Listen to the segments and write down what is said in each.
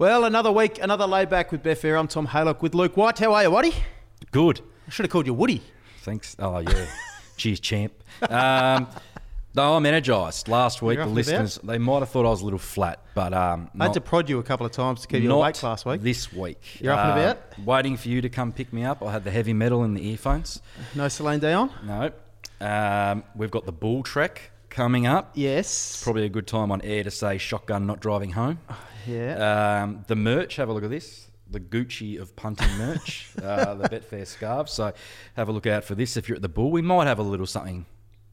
Well, another week, another layback with Betfair. I'm Tom Haylock with Luke White. How are you, Waddy? Good. I should have called you Woody. Thanks. Oh, yeah. Cheers, champ. Um, no, I'm energised. Last week, the about? listeners, they might have thought I was a little flat, but um, I had to prod you a couple of times to keep you awake last week. this week. You're up and Uh, about? Waiting for you to come pick me up. I had the heavy metal in the earphones. No Celine Dion? No. Um, we've got the Bull Trek coming up. Yes. Probably a good time on air to say shotgun not driving home. Yeah. Um, the merch, have a look at this. The Gucci of punting merch, uh, the Betfair scarf. So have a look out for this if you're at the Bull. We might have a little something,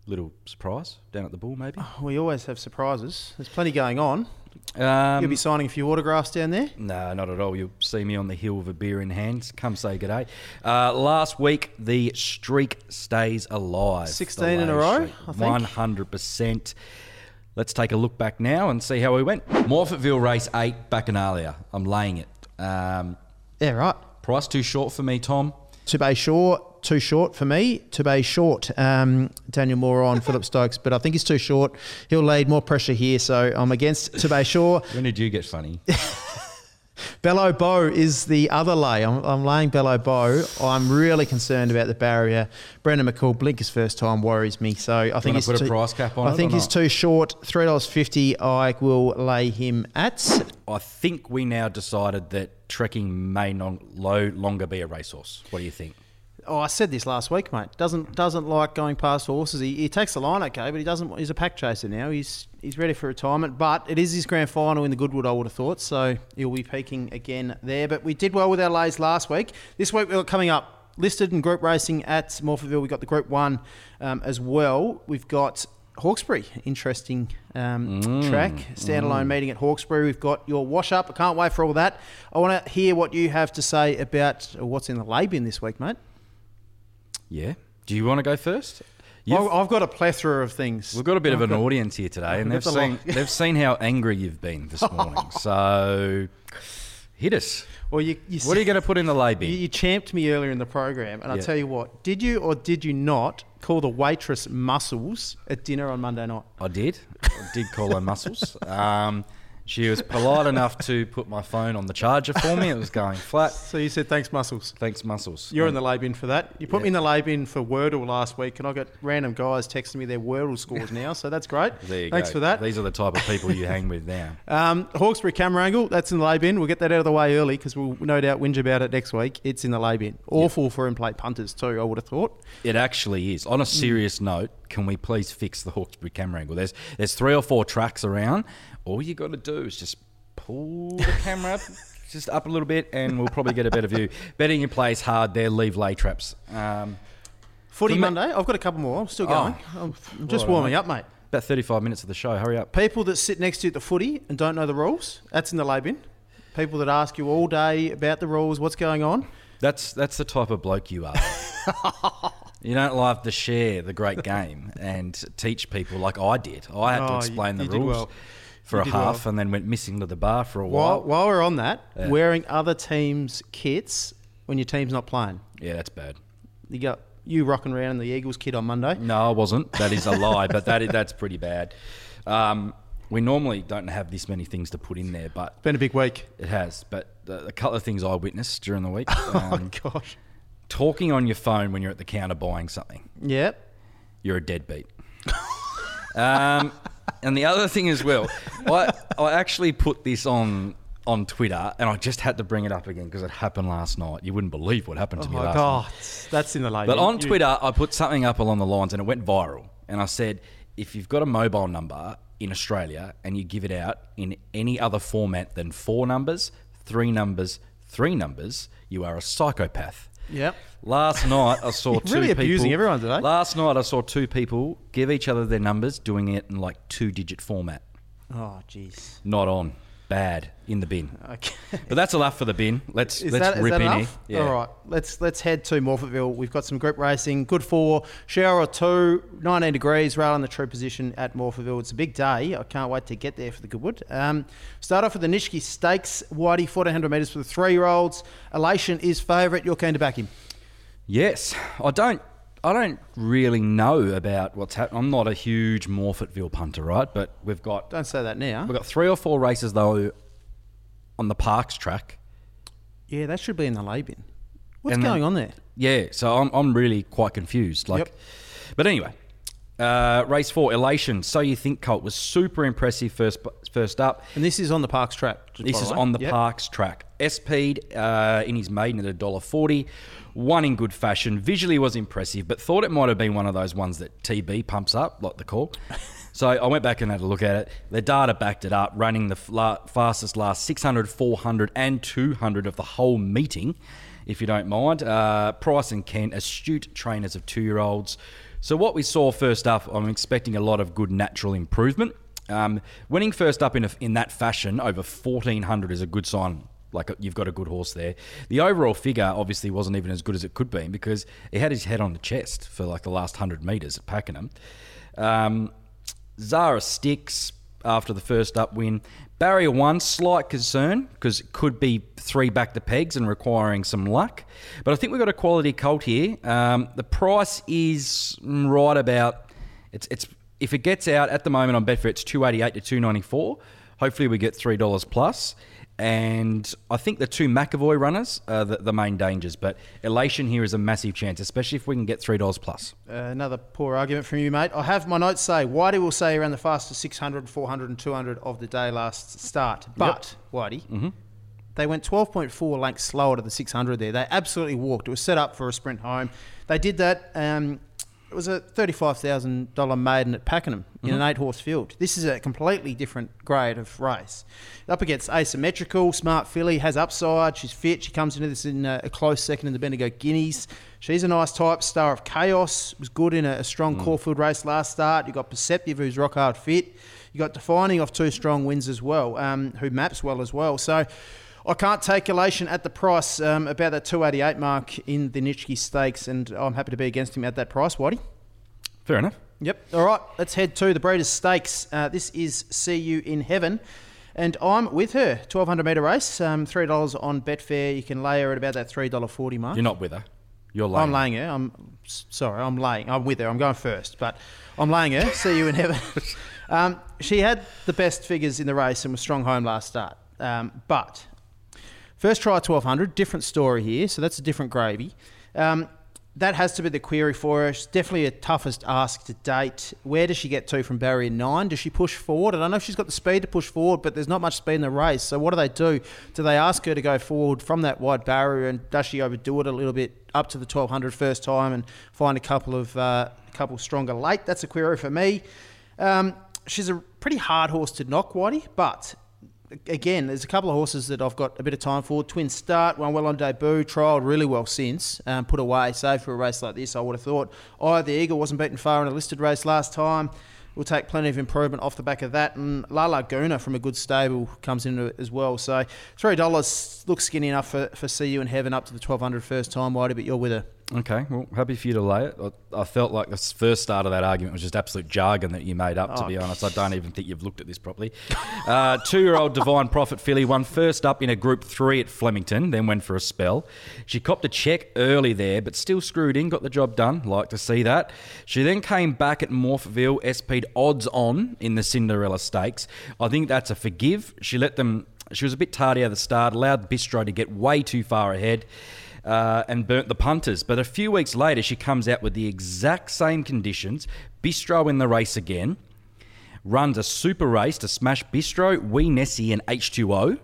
little surprise down at the Bull maybe. we always have surprises. There's plenty going on. Um, You'll be signing a few autographs down there. no, not at all. You'll see me on the hill with a beer in hand. Come say good day. Uh, last week, the streak stays alive. 16 in a row, streak. I think. 100%. Let's take a look back now and see how we went. Morphettville race 8, Bacchanalia. I'm laying it. Um, Yeah, right. price too short for me, Tom. To be short, too short for me. To be short, um, Daniel Moor on Philip Stokes, but I think he's too short. He'll lead more pressure here, so I'm against To be sure. When did you get funny? Bellow Bow is the other lay. I'm, I'm laying Bellow Bow. I'm really concerned about the barrier. Brendan McCall, Blinker's first time worries me. So I think he's put a price cap on I it think he's not? too short. Three dollars fifty. I will lay him at. I think we now decided that trekking may no longer be a racehorse. What do you think? Oh, I said this last week, mate. Doesn't doesn't like going past horses. He, he takes the line okay, but he doesn't. He's a pack chaser now. He's he's ready for retirement. But it is his grand final in the Goodwood. I would have thought so. He'll be peaking again there. But we did well with our lays last week. This week we're coming up listed in group racing at Morphettville. We've got the Group One um, as well. We've got Hawkesbury, interesting um, track. Standalone meeting at Hawkesbury. We've got your wash up. I can't wait for all that. I want to hear what you have to say about uh, what's in the lay bin this week, mate. Yeah. Do you want to go first? You've- I've, I've got a plethora of things. We've got a bit of I've an got- audience here today, and We've they've seen they've seen how angry you've been this morning. So, hit us. Well, you, you, What are you going to put in the lay you, bin? you champed me earlier in the program, and I Yeah. tell you what, did you or did you not call the waitress muscles at dinner on Monday night? I did. I did call her muscles. Um, she was polite enough to put my phone on the charger for me. It was going flat. So you said thanks, muscles. Thanks, muscles. You're in the lay bin for that. You put me in the lay bin for Wordle last week, and I got random guys texting me their Wordle scores now, so that's great. There you go. Thanks go. for that. These are the type of people you hang with now. Um, Hawkesbury Camerangle, that's in the lay bin. We'll get that out of the way early because we'll no doubt whinge about it next week. It's in the lay bin. Awful for in-play punters too, I would have thought. It actually is. On a serious note, can we please fix the Hawkesbury camera angle? There's there's three or four tracks around. All you got to do is just pull the camera up, just up a little bit, and we'll probably get a better view. Betting in plays hard there. Leave lay traps. Um, Footy me- Monday, I've got a couple more. I'm still Oh. going. I'm I'm just Righto, warming up, mate. about 35 minutes of the show. Hurry up. People that sit next to you at the footy and don't know the rules, that's in the lay bin. People that ask you all day about the rules, what's going on. That's that's the type of bloke you are. you don't like to share the great game and teach people like I did. I had Oh, to explain you the did rules well. for You a half, well. and then went missing to the bar for a While, while. while we're on that, Yeah. wearing other teams' kits when your team's not playing. Yeah, that's bad. You got you rocking around in the Eagles kit on Monday. No, I wasn't. That is a lie, but that is, that's pretty bad. Um, we normally don't have this many things to put in there, but it's Been a big week. it has. But a couple of things I witnessed during the week: Oh um, gosh. Talking on your phone when you're at the counter buying something. Yep. You're a deadbeat. um, and the other thing as well, I, I actually put this on on Twitter, and I just had to bring it up again because it happened last night. You wouldn't believe what happened to Oh me last god, night. that's in the lay But on Twitter, I put something up along the lines, and it went viral. And I said, if you've got a mobile number in Australia and you give it out in any other format than four numbers, three numbers, three numbers, you are a psychopath. Yep. Last night I saw two really people. abusing everyone today. Last night I saw two people give each other their numbers, doing it in like two-digit format. Oh jeez. Not on. Bad in the bin. Okay. But that's enough for the bin. Let's Is let's that, rip in enough? here. All right, let's let's head to Morphettville. We've got some group racing. Good for shower or two, 19 degrees, rail in the true position at Morphettville. It's a big day. I can't wait to get there for the Goodwood. Um, start off with the Nitschke Stakes, Whitey, 1400 metres for the three-year-olds. Elation is favourite. You're keen to back him. Yes, I don't. I don't really know about what's happening. I'm not a huge Morphettville punter, right? But we've got Don't say that now. we've got three or four races though on the Parks track. Yeah, that should be in the lay bin. What's And then- going on there? Yeah, so I'm, I'm really quite confused. Like, Yep. but anyway, uh, race four, Elation. So you think Colt was super impressive first first up. And this is on the Parks track. just This by is way. on the Yep. Parks track. SP'd uh, in his maiden at a dollar forty. Won in good fashion. Visually was impressive, but thought it might have been one of those ones that TB pumps up, like the call. so I went back and had a look at it. The data backed it up, running the fastest last 600, 400, and 200 of the whole meeting, if you don't mind. Uh, Price and Kent, astute trainers of two year olds. So what we saw first up, I'm expecting a lot of good natural improvement. Um, winning first up in, a, in that fashion over 1400 is a good sign. Like you've got a good horse there. The overall figure obviously wasn't even as good as it could be because he had his head on the chest for like the last 100 metres at Pakenham. Um, Zahra Sticks after the first up win. Barrier one, slight concern because it could be three back to pegs and requiring some luck. But I think we've got a quality colt here. Um, the price is right about it's it's if it gets out at the moment on Betfair, it's two eighty eight to two ninety four. Hopefully, we get three dollars plus. And I think the two McEvoy runners are the, the main dangers. But elation here is a massive chance, especially if we can get three dollars plus. Uh, another poor argument from you, mate. I have my notes say Whitey will say around the fastest 600, 400, and 200 of the day last start. But, Whitey, Mm-hmm. they went 12.4 lengths slower to the 600 there. They absolutely walked. It was set up for a sprint home. They did that. Um, it was a $35,000 maiden at Pakenham in an eight horse field. This is a completely different grade of race. Up against asymmetrical, smart filly, has upside, she's fit. She comes into this in a, a close second in the Bendigo Guineas. She's a nice type, star of chaos, was good in a, a strong Caulfield race last start. you got Perceptive, who's rock hard fit. you got Defining off two strong wins as well, um, who maps well as well. So I can't take elation at the price um, about that 288 mark in the Nitschke Stakes, and I'm happy to be against him at that price, Whitey. Fair enough. Yep. All right, let's head to the Breeders' Stakes. Uh, this is See You in Heaven. And I'm with her. 1200 metre race, um, $3 on Betfair. You can lay her at about that $3.40 mark. You're not with her. You're laying. I'm laying her. I'm sorry. I'm laying. I'm with her. I'm going first, but I'm laying her. See you in heaven. um, she had the best figures in the race and was strong home last start. Um, but first try 1200, different story here. So that's a different gravy. Um, that has to be the query for her. She's definitely a toughest ask to date. Where does she get to from barrier nine? Does she push forward? I don't know if she's got the speed to push forward, but there's not much speed in the race. So what do they do? Do they ask her to go forward from that wide barrier, and does she overdo it a little bit up to the 1200 first time and find a couple of uh, a couple stronger late? That's a query for me. Um, she's a pretty hard horse to knock, Whitey, but again, there's a couple of horses that I've got a bit of time for. Twin Start, won well on debut, trialled really well since, um, put away, save for a race like this, I would have thought. Eye the Eagle wasn't beaten far in a listed race last time. We'll take plenty of improvement off the back of that. And La Laguna from a good stable comes in as well. So $3 looks skinny enough for, for See You in Heaven up to the 1200 first time, Whitey, but you're with her. Okay, well, happy for you to lay it. I, I felt like the first start of that argument was just absolute jargon that you made up, to Oh. be honest. I don't even think you've looked at this properly. Uh, Two year old Divine Prophet filly won first up in a group three at Flemington, then went for a spell. She copped a check early there, but still screwed in, got the job done. Like to see that. She then came back at Morphettville, SP'd odds on in the Cinderella Stakes. I think that's a forgive. She let them. She was a bit tardy at the start, allowed Bistro to get way too far ahead uh, and burnt the punters. But a few weeks later, she comes out with the exact same conditions. Bistro in the race again. Runs a super race to smash Bistro, Wee Nessie, and H2O.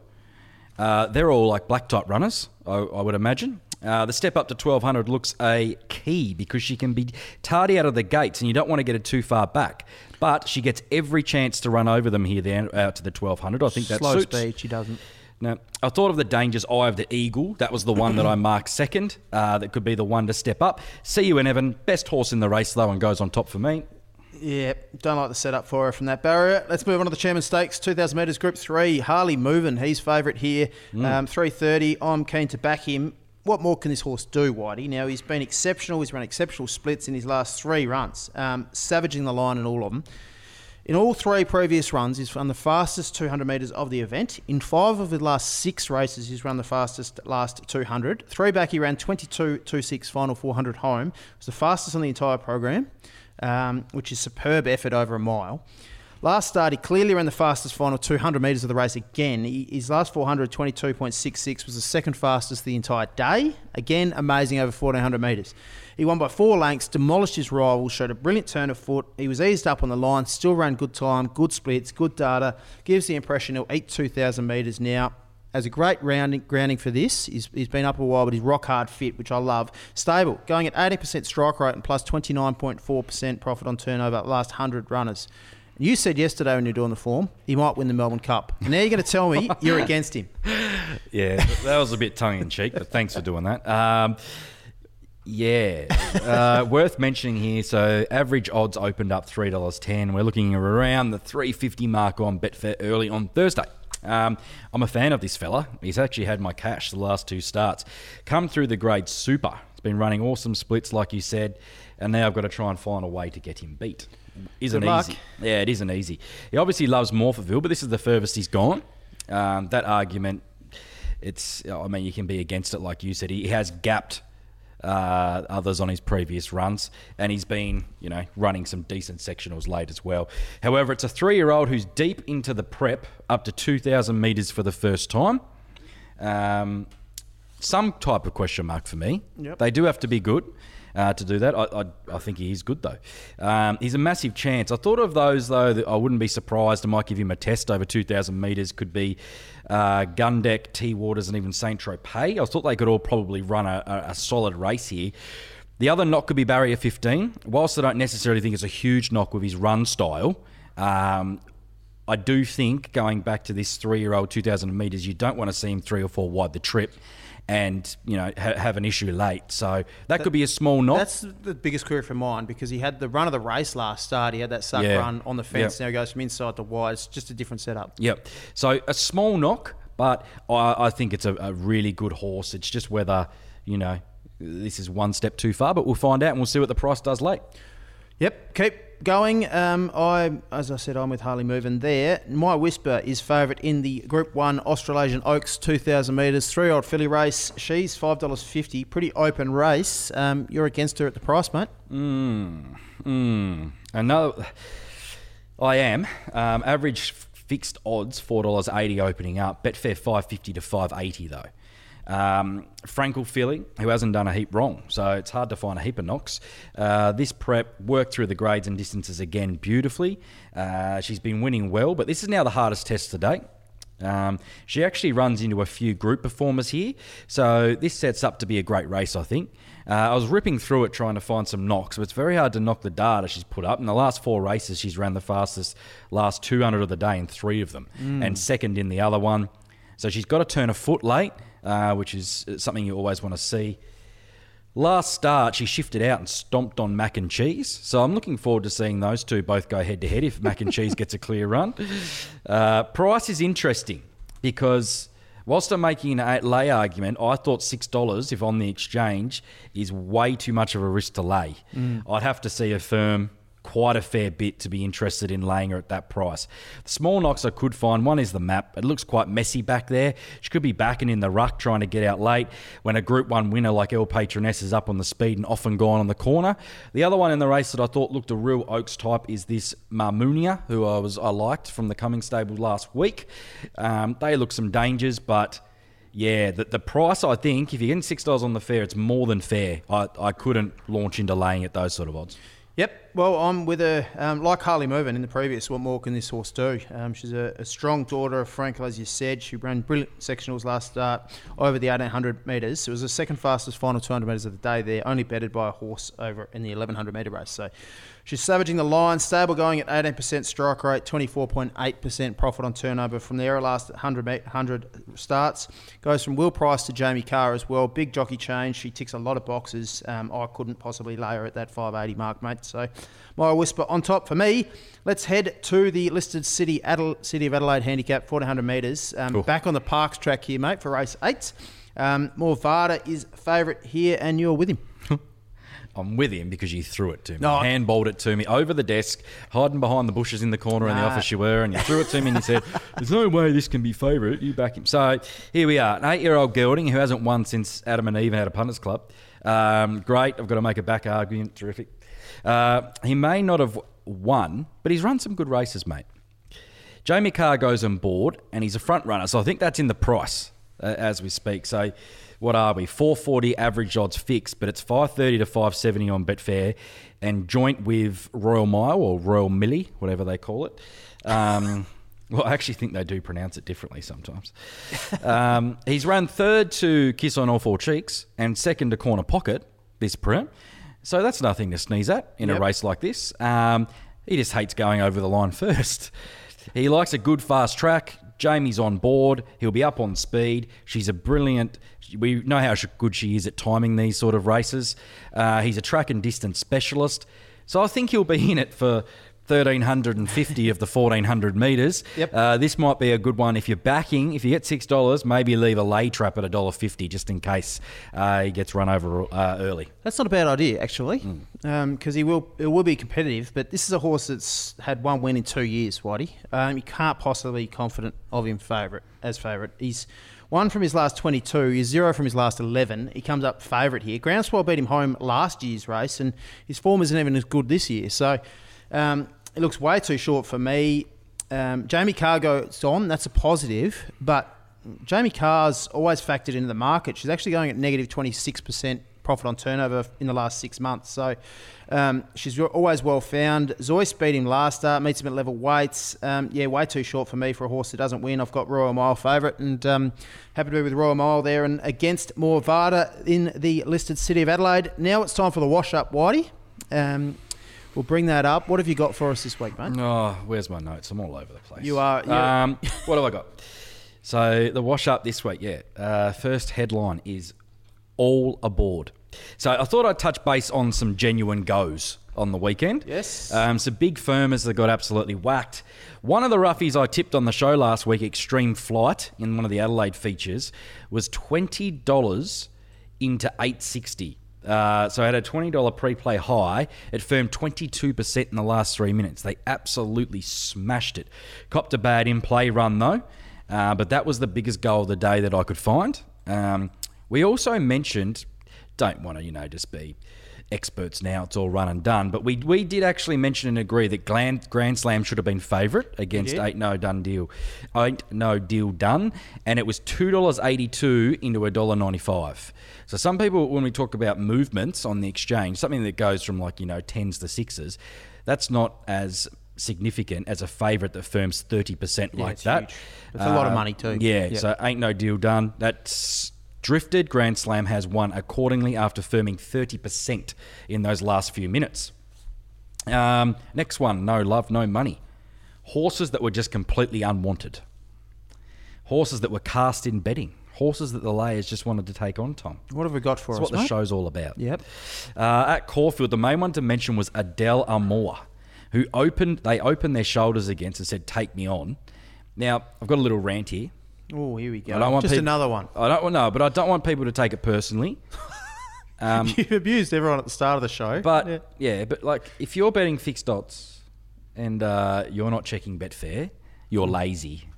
Uh, they're all like black type runners, I, I would imagine. Uh, the step up to 1200 looks a key because she can be tardy out of the gates and you don't want to get her too far back. But she gets every chance to run over them here then out to the 1200. I think that's Slow suits. speed, she doesn't. Now, I thought of the dangers eye of the eagle. That was the one that I marked second. Uh, that could be the one to step up. See you in Evan. Best horse in the race, though, and goes on top for me. Yeah, don't like the setup for her from that barrier. Let's move on to the Chairman Stakes, 2,000 metres, Group 3. Harley Movin, he's favourite here, um, 330. I'm keen to back him. What more can this horse do, Whitey? Now, he's been exceptional. He's run exceptional splits in his last three runs, um, savaging the line in all of them. In all three previous runs, he's run the fastest 200 metres of the event. In five of the last six races, he's run the fastest last 200. Three back, he ran 22.26 final 400 home. It was the fastest on the entire program, um, which is superb effort over a mile. Last start, he clearly ran the fastest final 200 metres of the race again. He, his last 400, 22.66, was the second fastest the entire day. Again, amazing over 1400 metres. He won by four lengths, demolished his rivals, showed a brilliant turn of foot. He was eased up on the line, still ran good time, good splits, good data. Gives the impression he'll eat 2,000 metres now. As a great rounding, grounding for this, he's, he's been up a while, but he's rock hard fit, which I love. Stable, going at 80% strike rate and plus 29.4% profit on turnover at last 100 runners. You said yesterday when you were doing the form, he might win the Melbourne Cup. Now you're going to tell me you're against him. Yeah, that was a bit tongue in cheek, but thanks for doing that. Um, yeah, uh, worth mentioning here. So average odds opened up three dollars ten. We're looking around the three fifty mark on Betfair early on Thursday. Um, I'm a fan of this fella. He's actually had my cash the last two starts. Come through the grade super. He's been running awesome splits, like you said, and now I've got to try and find a way to get him beat. Isn't Good luck. easy. Yeah, it isn't easy. He obviously loves Morphettville, but this is the furthest he's gone. Um, that argument, it's. I mean, you can be against it, like you said. He has gapped uh, others on his previous runs, and he's been, you know, running some decent sectionals late as well. However, it's a three-year-old who's deep into the prep, up to 2,000 meters for the first time. Um, some type of question mark for me. Yep. They do have to be good uh, to do that. I, I, I think he is good though. Um, he's a massive chance. I thought of those though that I wouldn't be surprised. I might give him a test over 2,000 metres. Could be uh, Gundeck, T Waters, and even Saint Tropez. I thought they could all probably run a, a, a solid race here. The other knock could be Barrier 15. Whilst I don't necessarily think it's a huge knock with his run style, um, I do think going back to this three-year-old 2,000 metres, you don't want to see him three or four wide the trip, and you know ha- have an issue late. So that, could be a small knock. That's the biggest query for mine because he had the run of the race last start. He had that suck Yeah. run on the fence. Yep. Now he goes from inside to wide. It's just a different setup. Yep. So a small knock, but I, I think it's a, a really good horse. It's just whether you know this is one step too far, but we'll find out and we'll see what the price does late. Yep, keep going. Um, I, as I said, I'm with Harley moving there. My Whisper is favourite in the Group One Australasian Oaks 2,000 metres three-year-old filly race. She's five dollars fifty. Pretty open race. Um, you're against her at the price, mate. Mm. Mm. Another. I am. Um, average fixed odds four dollars eighty opening up. Betfair five fifty to five eighty though. Um, Frankel filly, who hasn't done a heap wrong, so it's hard to find a heap of knocks. Uh, this prep worked through the grades and distances again beautifully. Uh, she's been winning well, but this is now the hardest test to date. Um, she actually runs into a few group performers here, so this sets up to be a great race, I think. Uh, I was ripping through it trying to find some knocks, but it's very hard to knock the data she's put up. In the last four races, she's ran the fastest last 200 of the day in three of them, and second in the other one. So she's got to turn a foot late, uh, which is something you always want to see. Last start, she shifted out and stomped on Mac and Cheese. So I'm looking forward to seeing those two both go head to head if Mac and Cheese gets a clear run. Uh, price is interesting because whilst I'm making an eight lay argument, I thought $6 if on the exchange is way too much of a risk to lay. I'd have to see a firm quite a fair bit to be interested in laying her at that price. The small knocks I could find one is the map. It looks quite messy back there. She could be backing in the ruck trying to get out late when a Group 1 winner like El Patroness is up on the speed and often gone on the corner. The other one in the race that I thought looked a real Oaks type is this Marmunia, who I was I liked from the Cumming stable last week. Um, they look some dangers, but yeah, the, the price, I think, if you're getting $6 on the fair, it's more than fair. I, I couldn't launch into laying at those sort of odds. Yep. Well, I'm with her. Um, like Harley Movin in the previous, what more can this horse do? Um, she's a, a strong daughter of Frankel, as you said. She ran brilliant sectionals last start over the 1800 metres. It was the second fastest final 200 metres of the day there, only bettered by a horse over in the 1100 metre race. So she's savaging the line. Stable going at 18% strike rate, 24.8% profit on turnover from the last 100, me- 100 starts. Goes from Will Price to Jamie Kah as well. Big jockey change. She ticks a lot of boxes. Um, I couldn't possibly lay her at that 580 mark, mate. So my whisper on top for me. Let's head to the listed city, City of Adelaide handicap, 1400 metres. Um, Cool. Back on the Parks track here, mate, for race eight. Um, Morvada is favourite here, and you're with him. I'm with him because you threw it to me. No, Handballed it to me over the desk, hiding behind the bushes in the corner in the office you were, and you threw it to me and you said, There's no way this can be favourite. You back him. So here we are. An eight year old gelding who hasn't won since Adam and Eve had a punters club. Um, great. I've got to make a back argument. Terrific. Uh, he may not have won, but he's run some good races, mate. Jamie Kah goes on board, and he's a front runner. So I think that's in the price uh, as we speak. So what are we? 440 average odds fixed, but it's 530 to 570 on Betfair, and joint with Royal Mile or Royal Millie, whatever they call it. Um, well, I actually think they do pronounce it differently sometimes. um, he's run third to Kiss on All Four Cheeks and second to Corner Pocket this print. So that's nothing to sneeze at in Yep. a race like this. Um, he just hates going over the line first. He likes a good fast track. Jamie's on board. He'll be up on speed. She's a brilliant. We know how good she is at timing these sort of races. Uh, he's a track and distance specialist. So I think he'll be in it for 1,350 of the 1,400 metres. Yep. Uh, this might be a good one if you're backing. If you get $6, maybe leave a lay trap at $1.50 just in case uh, he gets run over uh, early. That's not a bad idea, actually, because he will it will be competitive. But this is a horse that's had one win in two years, Whitey. Um, you can't possibly be confident of him favourite as favourite. He's one from his last 22. He's zero from his last 11. He comes up favourite here. Groundswell beat him home last year's race, and his form isn't even as good this year. So um, it looks way too short for me. Um, Jamie Kah goes on. That's a positive, but Jamie Kah's always factored into the market. She's actually going at negative 26% profit on turnover in the last six months. So um, she's always well found. Zoyce beat him last start, meets him at level weights. Um, yeah, way too short for me for a horse that doesn't win. I've got Royal Mile favourite and um, happy to be with Royal Mile there and against Morvada in the listed city of Adelaide. Now it's time for the wash up, Whitey. Um, we'll bring that up. What have you got for us this week, mate? Oh, where's my notes? I'm all over the place. You are- Um, what have I got? So the wash up this week, yeah. Uh, first headline is all aboard. So I thought I'd touch base on some genuine goes on the weekend. Yes. Um, some big firmers that got absolutely whacked. One of the roughies I tipped on the show last week, Extreme Flight, in one of the Adelaide features, was twenty dollars into eight sixty. Uh, so I had a twenty dollar pre-play high. It firmed twenty two percent in the last three minutes. They absolutely smashed it. Copped a bad in-play run though, uh, but that was the biggest goal of the day that I could find. Um, we also mentioned, don't want to you know just be experts now. It's all run and done. But we we did actually mention and agree that Grand, Grand Slam should have been favourite against. Ain't No Done Deal. Ain't No Deal Done. And it was $2.82 into $1.95. So some people, when we talk about movements on the exchange, something that goes from like, you know, tens to sixes, that's not as significant as a favourite that firms 30% like it's that. huge. It's a lot of Uh, money too. Yeah, Yep. so ain't no deal done. That's drifted. Grand Slam has won accordingly after firming 30% in those last few minutes. Um, next one, no love, no money. Horses that were just completely unwanted. Horses that were cast in betting. Horses that the layers just wanted to take on, Tom. What have we got for That's us, what the show's all about. Yep. Uh, at Caulfield, the main one to mention was Adele Amor, who opened. They opened their shoulders against and said, "Take me on." Now, I've got a little rant here. Oh, here we go. I don't want Just peop- another one. I don't want know, but I don't want people to take it personally. Um, You've abused everyone at the start of the show. but Yeah. yeah. but like if you're betting fixed odds and uh, you're not checking Betfair, you're lazy.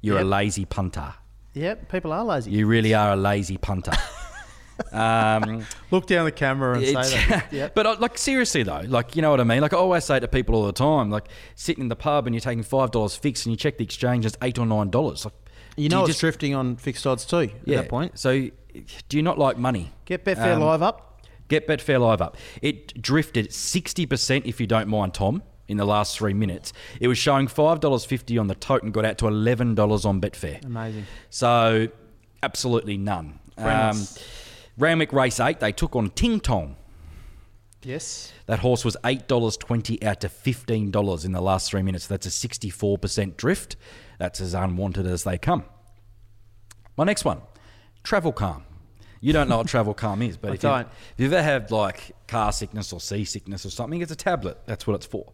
You're a Yep. lazy punter. Yep, people are lazy. You really are a lazy punter. um, Look down the camera and say that. Yep. But uh, like seriously though, like you know what I mean. Like I always say to people all the time, like sitting in the pub and you're taking five dollars fixed and you check the exchange, it's eight or nine dollars. Like you do know it's just- drifting on fixed odds too at yeah. that point. So do you not like money? Get Betfair Um, Live up. Get Betfair Live up. It drifted 60%, if you don't mind, Tom, in the last three minutes. It was showing $5.50 on the tote and got out to $11 on Betfair. Amazing. So, absolutely none. Um, Randwick Race 8, they took on Ting Tong. Yes. That horse was $8.20 out to $15 in the last three minutes. That's a 64% drift. That's as unwanted as they come. My next one, Travel Calm. You don't know what Travel Calm is, but if, you, if you've ever had like car sickness or seasickness or something, it's a tablet. That's what it's for.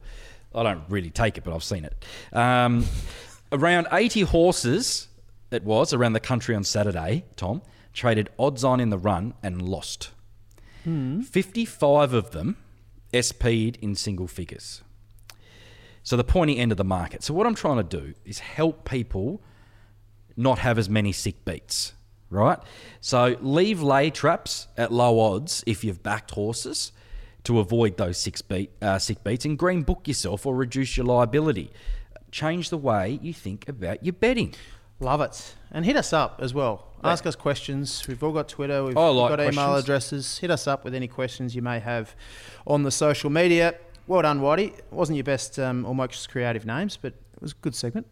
I don't really take it, but I've seen it. Um, around 80 horses, it was, around the country on Saturday, Tom, traded odds on in the run and lost. 55 of them SP'd in single figures. So the pointy end of the market. So what I'm trying to do is help people not have as many sick beats, right? So leave lay traps at low odds if you've backed horses to avoid those six beat uh, sick beats, and green book yourself or reduce your liability. change the way you think about your betting. Love it. And hit us up as well. Ask us questions. We've all got Twitter. We've like got email addresses. Hit us up with any questions you may have on the social media. Well done, Whitey. It wasn't your best um, or most creative names, but it was a good segment.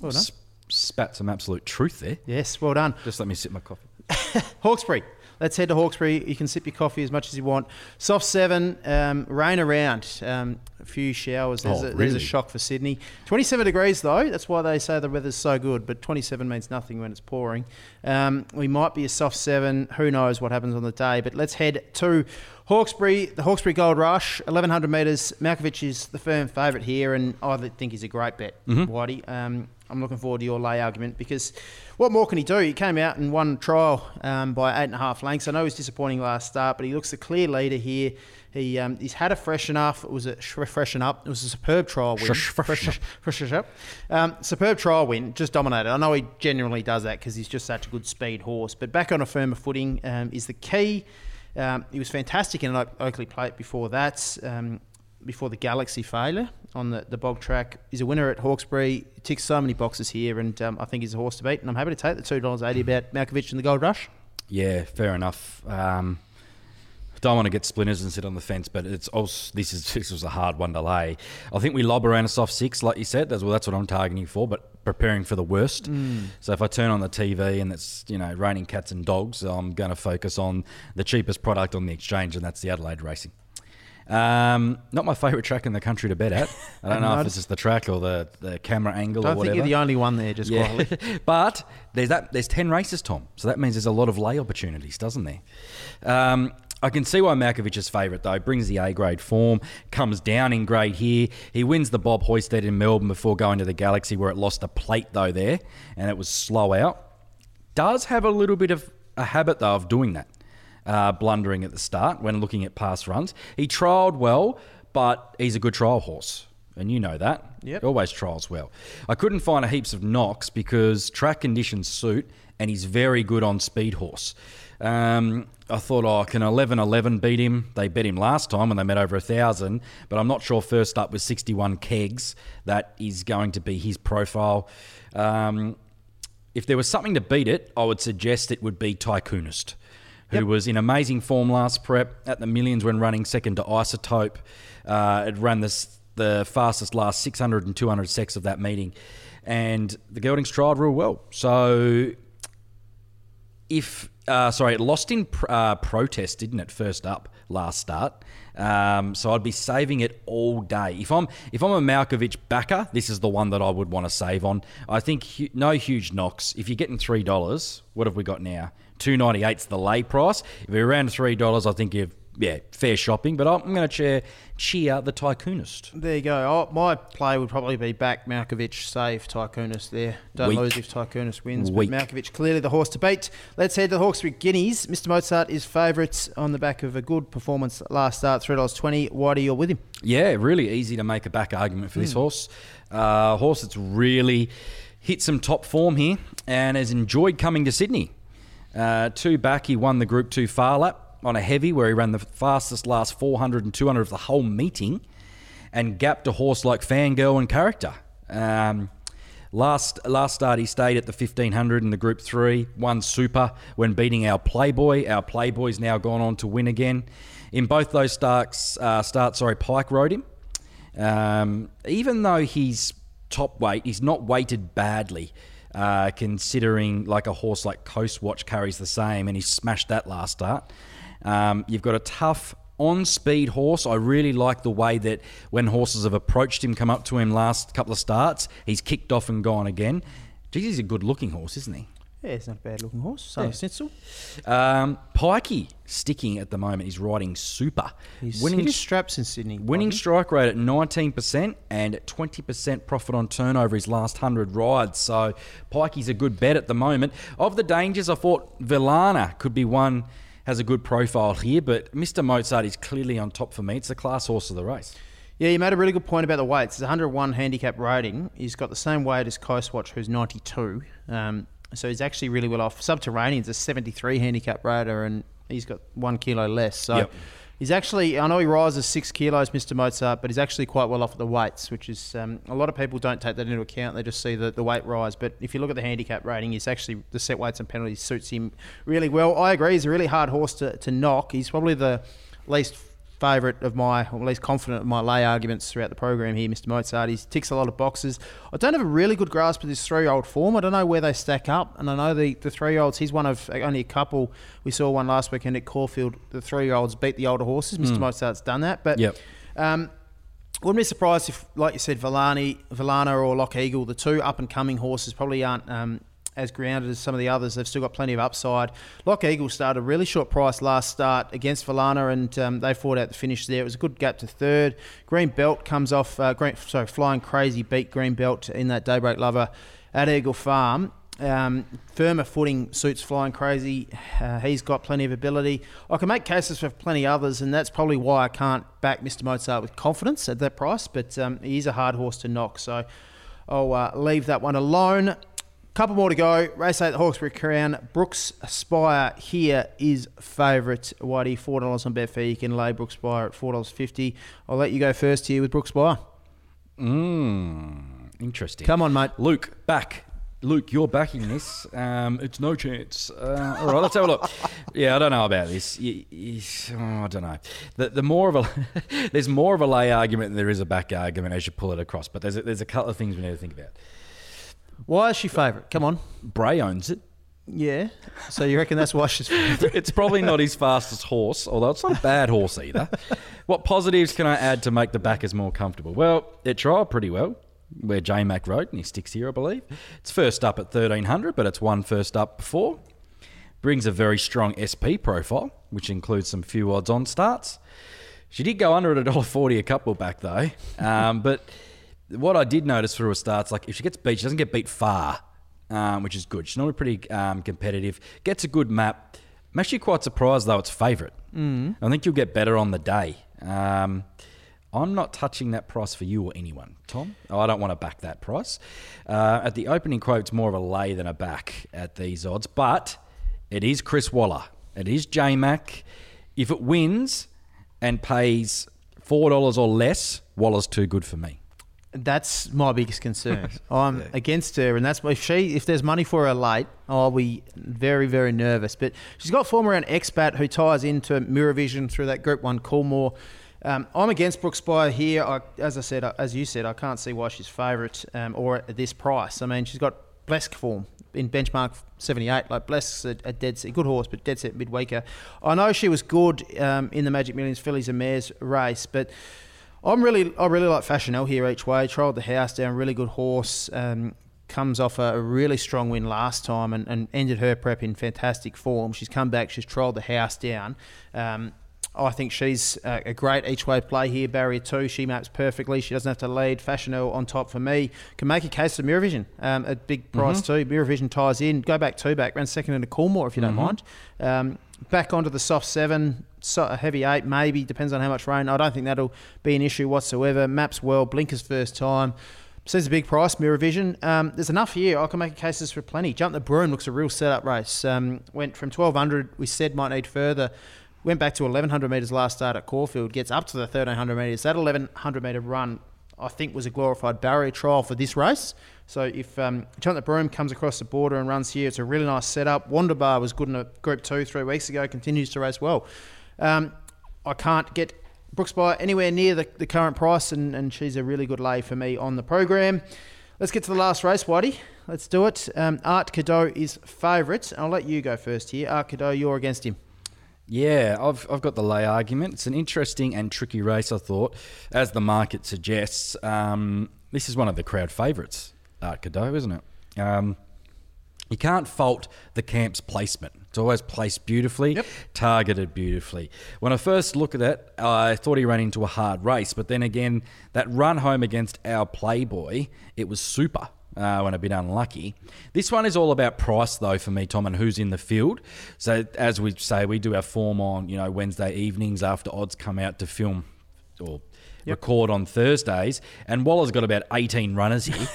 Well done. S- spat some absolute truth there. Yes, well done. Just let me sip my coffee. Hawkesbury. Let's head to Hawkesbury. You can sip your coffee as much as you want. Soft seven, um, rain around. Um, a few showers. There's, Oh, a, there's a shock for Sydney. 27 degrees though. That's why they say the weather's so good. But 27 means nothing when it's pouring. Um, we might be a soft seven. Who knows what happens on the day? But let's head to Hawkesbury. The Hawkesbury Gold Rush, 1100 metres. Malkovich is the firm favourite here, and I think he's a great bet, Mm-hmm. Whitey. Um, I'm looking forward to your lay argument because what more can he do? He came out and won trial um, by eight and a half lengths. I know he was disappointing last start, but he looks the clear leader here. He um, he's had a freshen up. It was a freshen up. It was a superb trial win. Fresh- up. Um, superb trial win. Just dominated. I know he genuinely does that because he's just such a good speed horse. But back on a firmer footing um, is the key. Um, he was fantastic in an Oakleigh Plate before that. Before the Galaxy failure on the, the bog track. He's a winner at Hawkesbury. Ticks so many boxes here, and um, I think he's a horse to beat. And I'm happy to take the two dollars eighty about Malkovich and the Gold Rush. Yeah, fair enough. Um, don't want to get splinters and sit on the fence, but it's also this is this was a hard one to lay. I think we lob around a soft six, like you said. That's well, that's what I'm targeting for, but preparing for the worst. So if I turn on the TV and it's you know raining cats and dogs, I'm going to focus on the cheapest product on the exchange, and that's the Adelaide Racing. Um, not my favourite track in the country to bet at. I don't know if it's just the track or the, the camera angle I or don't think whatever. you're the only one there, just quietly. Yeah, but there's that. There's ten races, Tom. So that means there's a lot of lay opportunities, doesn't there? Um, I can see why Malkovich is favourite though. Brings the A grade form, comes down in grade here. He wins the Bob Hoysted in Melbourne before going to the Galaxy, where it lost a plate though there, and it was slow out. Does have a little bit of a habit though of doing that, uh, blundering at the start when looking at past runs. He trialled well, but he's a good trial horse. And you know that. Yep. He always trials well. I couldn't find a heaps of knocks because track conditions suit, and he's very good on speed horse. Um, I thought, oh, can 11 11 beat him? They bet him last time when they met over a thousand, but I'm not sure first up with 61 kegs that is going to be his profile. Um, if there was something to beat it, I would suggest it would be Tycoonist, who was in amazing form last prep at the millions when running second to Isotope. Uh, it ran this, the fastest last 600 and 200 secs of that meeting. And the geldings tried real well. So if uh, sorry, it lost in pr- uh, protest, didn't it? First up, last start. Um, so I'd be saving it all day. If I'm if I'm a Malkovich backer, this is the one that I would want to save on. I think hu- no huge knocks. If you're getting three dollars, what have we got now? Two ninety eight's the lay price. If you're around three dollars, I think you've yeah fair shopping. But I'm going to cheer cheer the Tycoonist. There you go. Oh, my play would probably be back Malkovich, save Tycoonist there. Don't Weak. lose if Tycoonist wins. Weak. But Malkovich clearly the horse to beat. Let's head to the Hawkesbury Guineas. Mr. Mozart is favourite on the back of a good performance last start, $3.20. Whitey, you're with him. Yeah, really easy to make a back argument for this horse. Uh, horse that's really hit some top form here and has enjoyed coming to Sydney. Uh, two back, he won the Group 2 Phar Lap on a heavy where he ran the fastest last 400 and 200 of the whole meeting and gapped a horse like Fangirl and Character. Um, Last last start, he stayed at the 1500 in the Group 3, won Super when beating our Playboy. Our Playboy's now gone on to win again. In both those starts, uh, starts sorry, Pike rode him. Um, even though he's top weight, he's not weighted badly, uh, considering like a horse like Coast Watch carries the same, and he smashed that last start. Um, you've got a tough on speed horse. I really like the way that when horses have approached him, come up to him last couple of starts, he's kicked off and gone again. Geez, he's a good looking horse, isn't he? Yeah, it's not a bad looking horse. Son of Snitzel. Um, Pikey sticking at the moment. He's riding super. He's winning straps in Sydney. winning Whitey. strike rate at 19% and 20% profit on turnover his last 100 rides. So Pikey's a good bet at the moment. Of the dangers, I thought Villana could be one, has a good profile here, but Mr. Mozart is clearly on top for me. It's the class horse of the race. Yeah, you made a really good point about the weights. It's 101 handicap rating. He's got the same weight as Coast Watch, who's 92. Um, so he's actually really well off. Subterranean's a 73 handicap rater, and he's got one kilo less. So Yep. He's actually, I know he rises six kilos, Mr. Mozart, but he's actually quite well off at the weights, which is um, a lot of people don't take that into account. They just see the, the weight rise. But if you look at the handicap rating, he's actually the set weights and penalties suits him really well. I agree, he's a really hard horse to, to knock. He's probably the least favourite of my, or at least confident of my lay arguments throughout the program here, Mr. Mozart. He ticks a lot of boxes. I don't have a really good grasp of this three-year-old form. I don't know where they stack up, and I know the, the three-year-olds. He's one of only a couple. We saw one last weekend at Caulfield. The three-year-olds beat the older horses. Mr. Mozart's done that, but Yep. um, wouldn't be surprised if, like you said, Villani, Villana or Lock Eagle, the two up and coming horses, probably aren't um, as grounded as some of the others. They've still got plenty of upside. Lock Eagle started a really short price last start against Villana, and um, they fought out the finish there. It was a good gap to third. Green Belt comes off. Uh, green, sorry, Flying Crazy beat Green Belt in that Daybreak Lover at Eagle Farm. Um, firmer footing suits Flying Crazy. Uh, he's got plenty of ability. I can make cases for plenty others, and that's probably why I can't back Mr. Mozart with confidence at that price. But um, he is a hard horse to knock, so I'll uh, leave that one alone. Couple more to go. Race 8 the Hawkesbury Crown. Brooks Spire here is favourite. Whitey, $4 on Betfair. You can lay Brooks Spire at $4.50. I'll let you go first here with Brooks Spire. Mmm. Interesting. Come on, mate. Luke, back. Luke, you're backing this. Um, it's no chance. Uh, all right, let's have a look. Yeah, I don't know about this. You, you- oh, I don't know. The, the more of a there's more of a lay argument than there is a back argument as you pull it across. But there's a, there's a couple of things we need to think about. Why is she favourite? Come on. Bray owns it. Yeah. So you reckon that's why she's favourite? It's probably not his fastest horse, although it's not a bad horse either. What positives can I add to make the backers more comfortable? Well, it trialled pretty well, where J Mac rode, and he sticks here, I believe. It's first up at 1300, but it's won first up before. Brings a very strong SP profile, which includes some few odds on starts. She did go under at $1.40 a couple back, though. Um, but what I did notice through her starts, like if she gets beat, she doesn't get beat far, um, which is good. She's normally pretty um, competitive, gets a good map. I'm actually quite surprised, though, it's favourite. Mm. I think you'll get better on the day. Um, I'm not touching that price for you or anyone, Tom. Oh, I don't want to back that price. Uh, at the opening quote, it's more of a lay than a back at these odds, but it is Chris Waller. It is J Mac. If it wins and pays four dollars or less, Waller's too good for me. That's my biggest concern. I'm against her, and that's why if she if there's money for her late, I'll be very very nervous. But she's got form around expat who ties into Mirror Vision through that Group One Coolmore. Um, I'm against Brooks Spire here. I, as I said, as you said, I can't see why she's favourite um, or at this price. I mean, she's got Blesk form in benchmark 78. Like Blesk's a, a dead set, good horse, but dead set midweeker. I know she was good um, in the Magic Millions fillies and mares race, but I'm really, I really like Fashionel here each way. Trialled the house down, really good horse. Um, comes off a, a really strong win last time and, and ended her prep in fantastic form. She's come back, she's trialled the house down. Um, I think she's a, a great each way play here. Barrier two, she maps perfectly. She doesn't have to lead. Fashionel on top for me. Can make a case of Mirror Vision um, at big price too. Mirror Vision ties in. Go back two back, ran second into Coolmore if you don't mind. Um, back onto the soft seven, so a heavy eight maybe depends on how much rain. I don't think that'll be an issue whatsoever. Maps well. Blinkers first time. Seems a big price, Mirror Vision. Um, there's enough here. I can make a cases for plenty. Jump the Broom looks a real setup race. Um, went from 1200, we said might need further. Went back to 1100 metres last start at Caulfield. Gets up to the 1300 metres. That 1100 metre run, I think, was a glorified barrier trial for this race. So if um, the Broom comes across the border and runs here, it's a really nice setup. Wonderbar was good in a Group 2 three weeks ago. Continues to race well. Um, I can't get Brooks by anywhere near the, the current price, and, and she's a really good lay for me on the program. Let's get to the last race, Whitey. Let's do it. Um, Art Cadeau is favourite. I'll let you go first here. Art Cadeau, you're against him. Yeah, I've, I've got the lay argument. It's an interesting and tricky race, I thought. As the market suggests, um, this is one of the crowd favourites, Art Cadeau, isn't it? Um, you can't fault the camp's placement. It's always placed beautifully, Yep. targeted beautifully. When I first looked at it, I thought he ran into a hard race, but then again, that run home against our Playboy, it was super. Uh, when a bit unlucky. This one is all about price, though, for me, Tom, and who's in the field. So, as we say, we do our form on you know Wednesday evenings after odds come out to film or record on Thursdays, and Waller's got about eighteen runners here.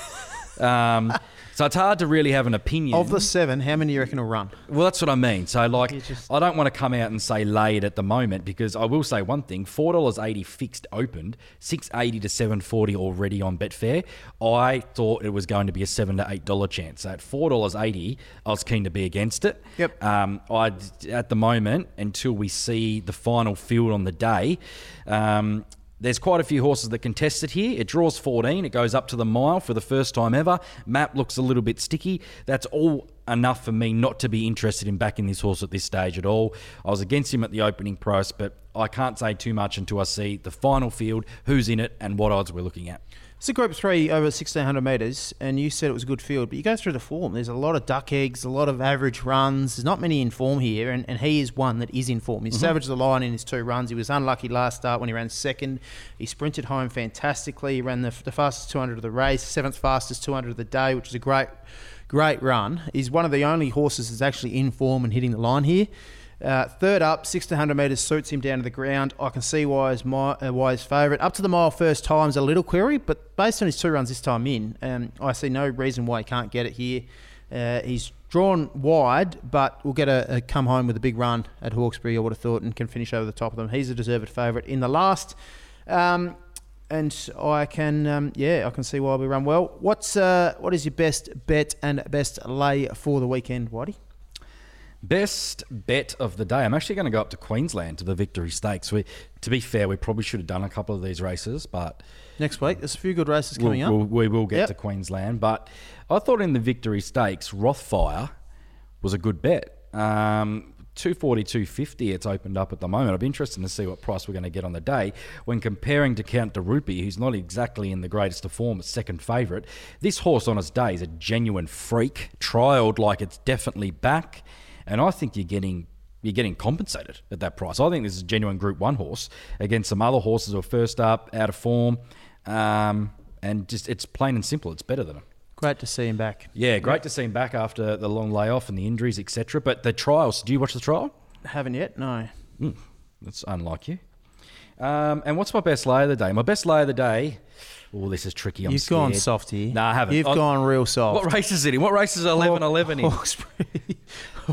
um, So it's hard to really have an opinion. Of the seven, how many do you reckon will run? Well, that's what I mean. So, like, just- I don't want to come out and say lay it at the moment because I will say one thing: four dollars eighty fixed opened, six eighty to seven forty already on Betfair. I thought it was going to be a seven to eight dollar chance. So at four dollars eighty, I was keen to be against it. Yep. Um, I at the moment until we see the final field on the day. Um, there's quite a few horses that contest it here. It draws 14. It goes up to the mile for the first time ever. Map looks a little bit sticky. That's all enough for me not to be interested in backing this horse at this stage at all. I was against him at the opening price, but I can't say too much until I see the final field, who's in it, and what odds we're looking at. It's a group three over 1600 metres, and you said it was a good field, but you go through the form. There's a lot of duck eggs, a lot of average runs. There's not many in form here, and, and he is one that is in form. He mm-hmm. savaged the line in his two runs. He was unlucky last start when he ran second. He sprinted home fantastically. He ran the, the fastest 200 of the race, seventh fastest 200 of the day, which is a great, great run. He's one of the only horses that's actually in form and hitting the line here. Uh, third up, 1600 metres suits him down to the ground. I can see why his, my, uh, why his favourite. Up to the mile first time's a little query, but based on his two runs this time in, um, I see no reason why he can't get it here. Uh, he's drawn wide, but will get a, a come home with a big run at Hawkesbury, I would have thought, and can finish over the top of them. He's a deserved favourite in the last. Um, and I can, um, yeah, I can see why we run well. What's uh, what is your best bet and best lay for the weekend, Whitey? Best bet of the day. I'm actually going to go up to Queensland to the Victory Stakes. We, to be fair, we probably should have done a couple of these races, but Next week, there's a few good races we'll, coming up. we'll, we will get Yep. to Queensland. But I thought in the Victory Stakes, Rothfire was a good bet. Um, 240, 250 it's opened up at the moment. I'd be interested to see what price we're going to get on the day. When comparing to Count de Rupi, who's not exactly in the greatest of form, second favourite. This horse on its day is a genuine freak, trialled like it's definitely back. And I think you're getting you're getting compensated at that price. I think this is a genuine Group One horse against some other horses who are first up, out of form, um, and just it's plain and simple. It's better than them. Great to see him back. Yeah, great to see him back after the long layoff and the injuries, etc. But the trials, do you watch the trial? Haven't yet, no. Mm, that's unlike you. Um, and what's my best lay of the day? My best lay of the day. Oh, this is tricky. I'm You've scared. gone soft here. No, I haven't. You've I- gone real soft. What race is it in? What race is 11 11 in? Hawkesbury.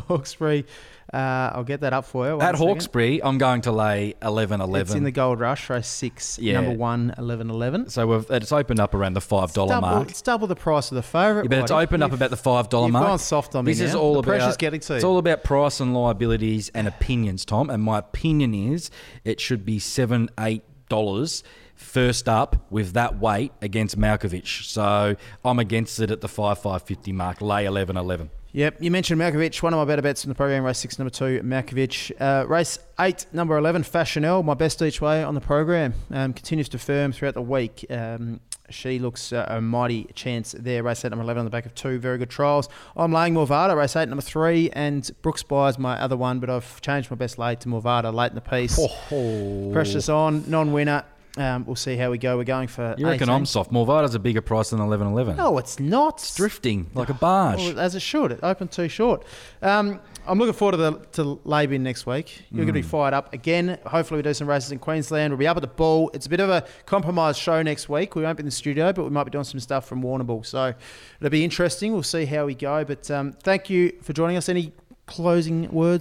Hawkesbury. Uh, I'll get that up for you. At second. Hawkesbury, I'm going to lay 11 It's in 11. the Gold Rush, race six, Yeah. number one, 11 11. So we've, it's opened up around the $5 double, mark. It's double the price of the favourite. Yeah, but it's opened up about the five dollar you've mark. gone soft on me This is now. all The about pressure's getting to you. It's all about price and liabilities and opinions, Tom. And my opinion is it should be seven, eight dollars first up with that weight against Malkovich. So I'm against it at the five five fifty mark. Lay 11, 11. Yep, you mentioned Malkovich, one of my better bets in the program. Race six, number two, Malkovich. Uh, race eight, number eleven, Fashionel, my best each way on the program. Um, continues to firm throughout the week. Um, she looks uh, a mighty chance there. Race eight, number eleven, on the back of two very good trials. I'm laying Morvada, race eight, number three, and Brooks Byers, my other one, but I've changed my best lay to Morvada late in the piece. Oh. Precious on, non-winner. Um, we'll see how we go. We're going for. You reckon 18. I'm soft? Morvada's a bigger price than 11, 11. No, it's not. It's Drifting like a barge. Well, as it should. It opened too short. Um, I'm looking forward to the to Labour next week. You're going to be Mm. fired up again. Hopefully, we do some races in Queensland. We'll be up at the Bull. It's a bit of a compromised show next week. We won't be in the studio, but we might be doing some stuff from Warrnambool. So it'll be interesting. We'll see how we go. But um, thank you for joining us. Any closing words?